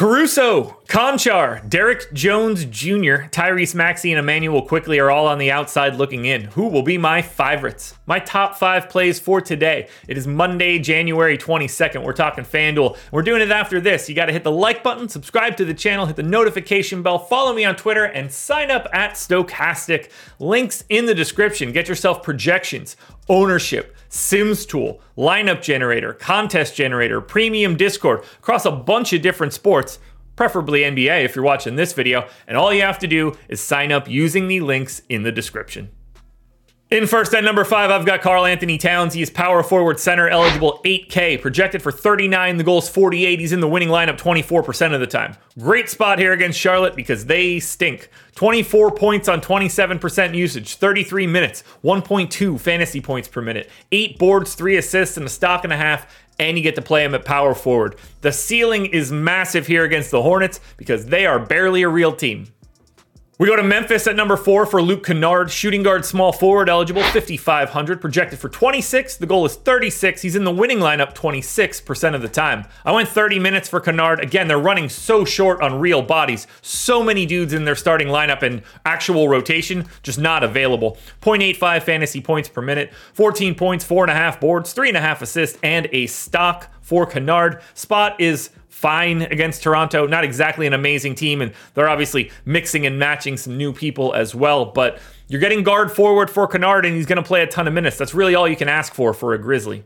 Caruso, Konchar, Derrick Jones Jr., Tyrese Maxey, and Emmanuel Quickley are all on the outside looking in. Who will be my favorites? My top five plays for today. It is Monday, January 22nd. We're talking FanDuel. We're doing it after this. You got to hit the like button, subscribe to the channel, hit the notification bell, follow me on Twitter, and sign up at Stokastic. Links in the description. Get yourself projections, ownership, Sims tool, lineup generator, contest generator, premium Discord across a bunch of different sports, preferably NBA if you're watching this video. And all you have to do is sign up using the links in the description. In first at number five, I've got Karl-Anthony Towns. He is power forward center eligible 8K, projected for 39. The goal's 48. He's in the winning lineup 24% of the time. Great spot here against Charlotte because they stink. 24 points on 27% usage, 33 minutes, 1.2 fantasy points per minute, 8 boards, 3 assists, and a stock and a half. And you get to play him at power forward. The ceiling is massive here against the Hornets because they are barely a real team. We go to Memphis at number four for Luke Kennard, shooting guard, small forward, eligible, 5,500, projected for 26. The goal is 36. He's in the winning lineup 26% of the time. I went 30 minutes for Kennard. Again, they're running so short on real bodies. So many dudes in their starting lineup and actual rotation just not available. 0.85 fantasy points per minute, 14 points, four and a half boards, three and a half assists, and a stock for Kennard. Spot is fine against Toronto. Not exactly an amazing team, and they're obviously mixing and matching some new people as well. But you're getting guard forward for Kennard, and he's going to play a ton of minutes. That's really all you can ask for for a Grizzly.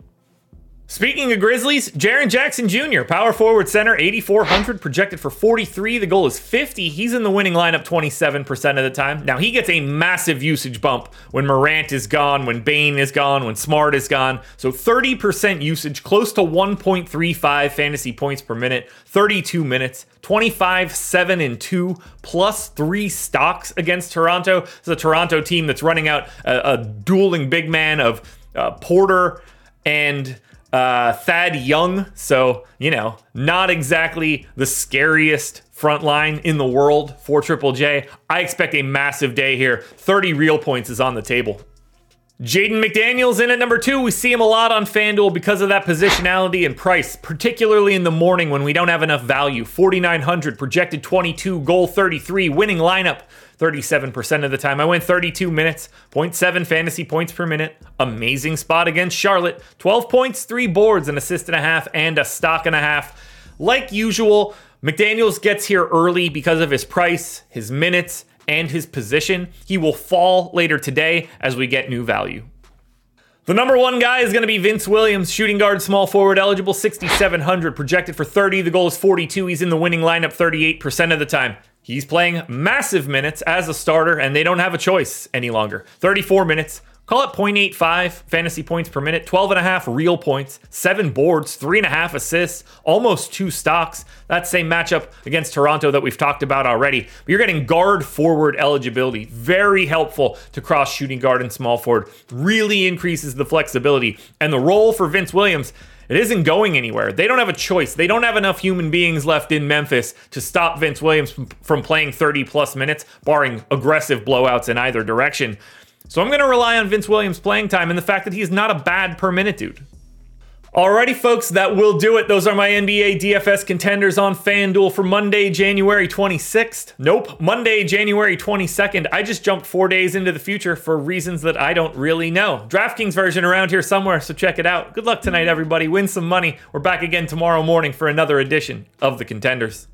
Speaking of Grizzlies, Jaren Jackson Jr., power forward center, 8,400, projected for 43. The goal is 50. He's in the winning lineup 27% of the time. Now, he gets a massive usage bump when Morant is gone, when Bane is gone, when Smart is gone. So 30% usage, close to 1.35 fantasy points per minute, 32 minutes, 25, 7, and 2, plus three stocks against Toronto. It's a Toronto team that's running out a, a dueling big man of uh, Porter and uh, Thad Young, so you know, not exactly the scariest front line in the world for Triple J. I expect a massive day here. 30 real points is on the table. Jaden McDaniels in at number two. We see him a lot on FanDuel because of that positionality and price, particularly in the morning when we don't have enough value. 4,900, projected 22, goal 33, winning lineup 37% of the time. I went 32 minutes, 0.7 fantasy points per minute. Amazing spot against Charlotte. 12 points, three boards, an assist and a half, and a stock and a half. Like usual, McDaniels gets here early because of his price, his minutes, and his position. He will fall later today as we get new value. The number one guy is going to be Vince Williams, shooting guard, small forward, eligible 6,700, projected for 30. The goal is 42. He's in the winning lineup 38% of the time. He's playing massive minutes as a starter, and they don't have a choice any longer. 34 minutes, Call it 0.85 fantasy points per minute, 12 and a half real points, seven boards, three and a half assists, almost two stocks. That same matchup against Toronto that we've talked about already. But you're getting guard forward eligibility. Very helpful to cross shooting guard and small forward. Really increases the flexibility. And the role for Vince Williams. It isn't going anywhere. They don't have a choice. They don't have enough human beings left in Memphis to stop Vince Williams from playing 30 plus minutes, barring aggressive blowouts in either direction. So I'm going to rely on Vince Williams' playing time and the fact that he's not a bad per minute dude. Alrighty, folks, that will do it. Those are my NBA DFS contenders on FanDuel for Monday, January 26th. Nope, Monday, January 22nd. I just jumped four days into the future for reasons that I don't really know. DraftKings version around here somewhere, so check it out. Good luck tonight, everybody. Win some money. We're back again tomorrow morning for another edition of the Contenders.